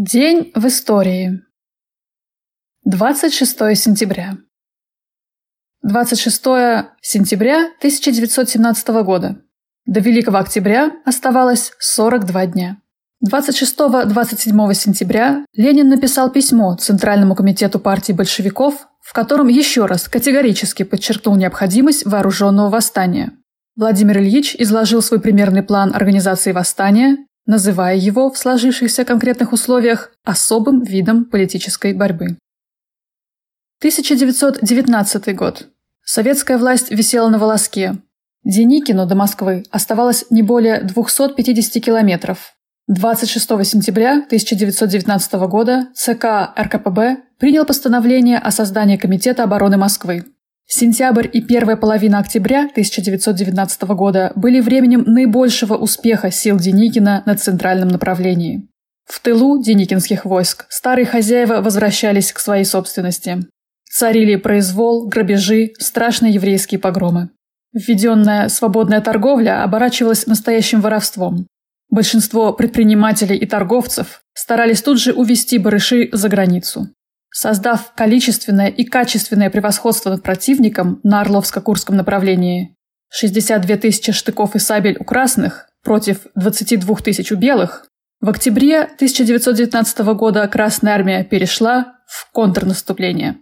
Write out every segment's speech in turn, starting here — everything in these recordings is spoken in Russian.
День в истории. 26 сентября. 26 сентября 1917 года. До Великого Октября оставалось 42 дня. 26-27 сентября Ленин написал письмо Центральному комитету партии большевиков, в котором еще раз категорически подчеркнул необходимость вооруженного восстания. Владимир Ильич изложил свой примерный план организации восстания, называя его в сложившихся конкретных условиях особым видом политической борьбы. 1919 год. Советская власть висела на волоске. Деникину до Москвы оставалось не более 250 километров. 26 сентября 1919 года ЦК РКПБ принял постановление о создании Комитета обороны Москвы. Сентябрь и первая половина октября 1919 года были временем наибольшего успеха сил Деникина на центральном направлении. В тылу деникинских войск старые хозяева возвращались к своей собственности. Царили произвол, грабежи, страшные еврейские погромы. Введенная свободная торговля оборачивалась настоящим воровством. Большинство предпринимателей и торговцев старались тут же увести барыши за границу. Создав количественное и качественное превосходство над противником на Орловско-Курском направлении, 62 тысячи штыков и сабель у красных против 22 тысяч у белых, в октябре 1919 года Красная армия перешла в контрнаступление.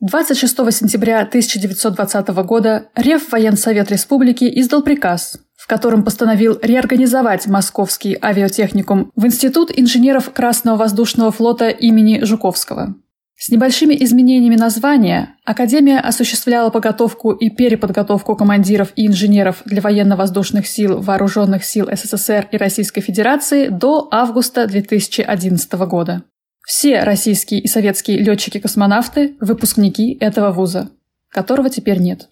26 сентября 1920 года Реввоенсовет Республики издал приказ, котором постановил реорганизовать Московский авиатехникум в Институт инженеров Красного воздушного флота имени Жуковского. С небольшими изменениями названия Академия осуществляла подготовку и переподготовку командиров и инженеров для военно-воздушных сил Вооруженных сил СССР и Российской Федерации до августа 2011 года. Все российские и советские летчики-космонавты – выпускники этого вуза, которого теперь нет.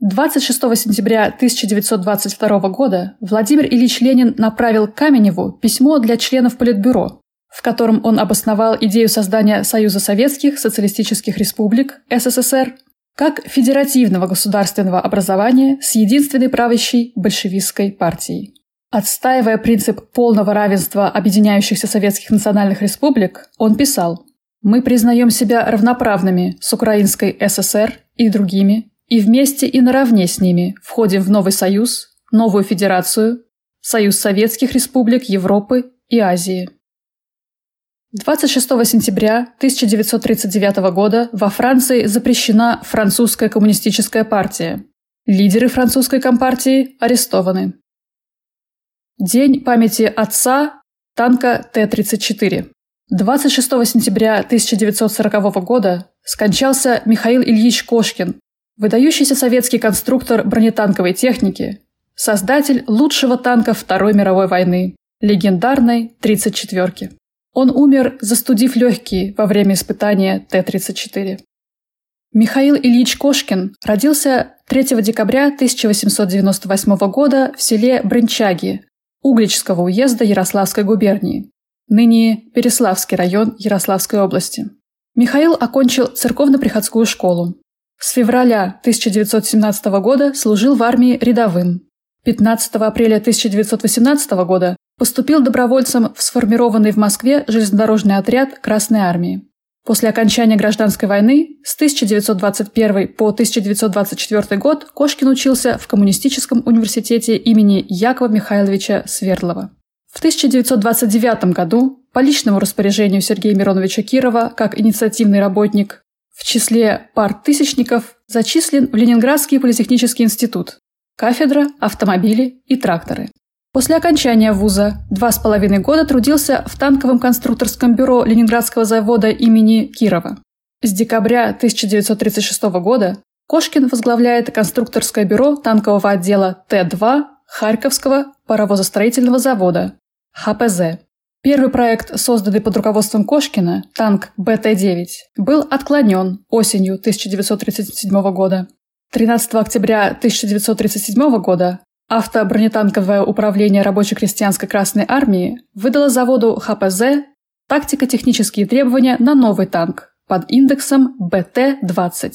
26 сентября 1922 года Владимир Ильич Ленин направил Каменеву письмо для членов Политбюро, в котором он обосновал идею создания Союза Советских Социалистических Республик СССР как федеративного государственного образования с единственной правящей большевистской партией. Отстаивая принцип полного равенства объединяющихся советских национальных республик, он писал «Мы признаем себя равноправными с Украинской ССР и другими, и вместе и наравне с ними входим в новый союз, новую федерацию, Союз Советских Республик Европы и Азии». 26 сентября 1939 года во Франции запрещена французская коммунистическая партия. Лидеры французской компартии арестованы. День памяти отца танка Т-34. 26 сентября 1940 года скончался Михаил Ильич Кошкин, выдающийся советский конструктор бронетанковой техники, создатель лучшего танка Второй мировой войны, легендарной 34-ки. Он умер, застудив легкие во время испытания Т-34. Михаил Ильич Кошкин родился 3 декабря 1898 года в селе Брынчаги Угличского уезда Ярославской губернии, ныне Переславский район Ярославской области. Михаил окончил церковно-приходскую школу. С февраля 1917 года служил в армии рядовым. 15 апреля 1918 года поступил добровольцем в сформированный в Москве железнодорожный отряд Красной армии. После окончания гражданской войны с 1921 по 1924 год Кошкин учился в Коммунистическом университете имени Якова Михайловича Свердлова. В 1929 году по личному распоряжению Сергея Мироновича Кирова как инициативный работник в числе партысячников зачислен в Ленинградский политехнический институт, кафедра автомобили и тракторы. После окончания вуза два с половиной года трудился в танковом конструкторском бюро Ленинградского завода имени Кирова. С декабря 1936 года Кошкин возглавляет конструкторское бюро танкового отдела Т-2 Харьковского паровозостроительного завода ХПЗ. Первый проект, созданный под руководством Кошкина, танк БТ-9, был отклонен осенью 1937 года. 13 октября 1937 года Автобронетанковое управление рабоче-крестьянской Красной Армии выдало заводу ХПЗ тактико-технические требования на новый танк под индексом БТ-20.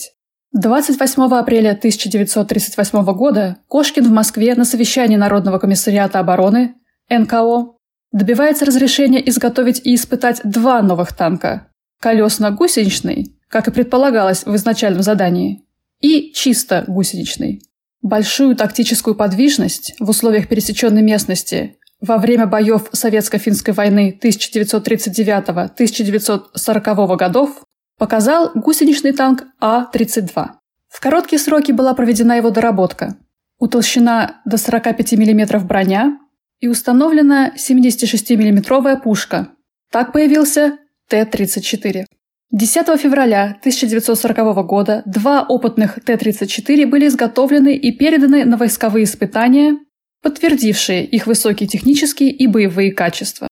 28 апреля 1938 года Кошкин в Москве на совещании Народного комиссариата обороны НКО добивается разрешения изготовить и испытать два новых танка – колесно-гусеничный, как и предполагалось в изначальном задании, и чисто гусеничный. Большую тактическую подвижность в условиях пересеченной местности во время боев Советско-финской войны 1939-1940 годов показал гусеничный танк А-32. В короткие сроки была проведена его доработка. Утолщена до 45 мм броня и установлена 76 миллиметровая пушка. Так появился Т-34. 10 февраля 1940 года два опытных Т-34 были изготовлены и переданы на войсковые испытания, подтвердившие их высокие технические и боевые качества.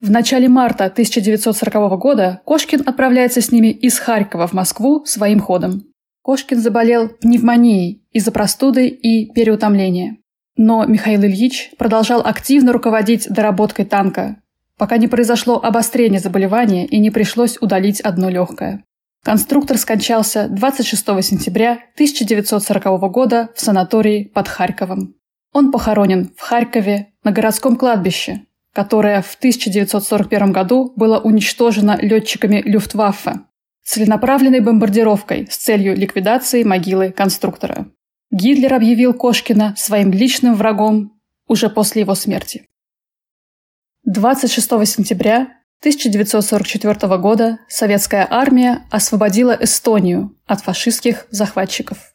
В начале марта 1940 года Кошкин отправляется с ними из Харькова в Москву своим ходом. Кошкин заболел пневмонией из-за простуды и переутомления. Но Михаил Ильич продолжал активно руководить доработкой танка, пока не произошло обострение заболевания и не пришлось удалить одно легкое. Конструктор скончался 26 сентября 1940 года в санатории под Харьковом. Он похоронен в Харькове на городском кладбище, которое в 1941 году было уничтожено летчиками Люфтваффе целенаправленной бомбардировкой с целью ликвидации могилы конструктора. Гитлер объявил Кошкина своим личным врагом уже после его смерти. 26 сентября 1944 года советская армия освободила Эстонию от фашистских захватчиков.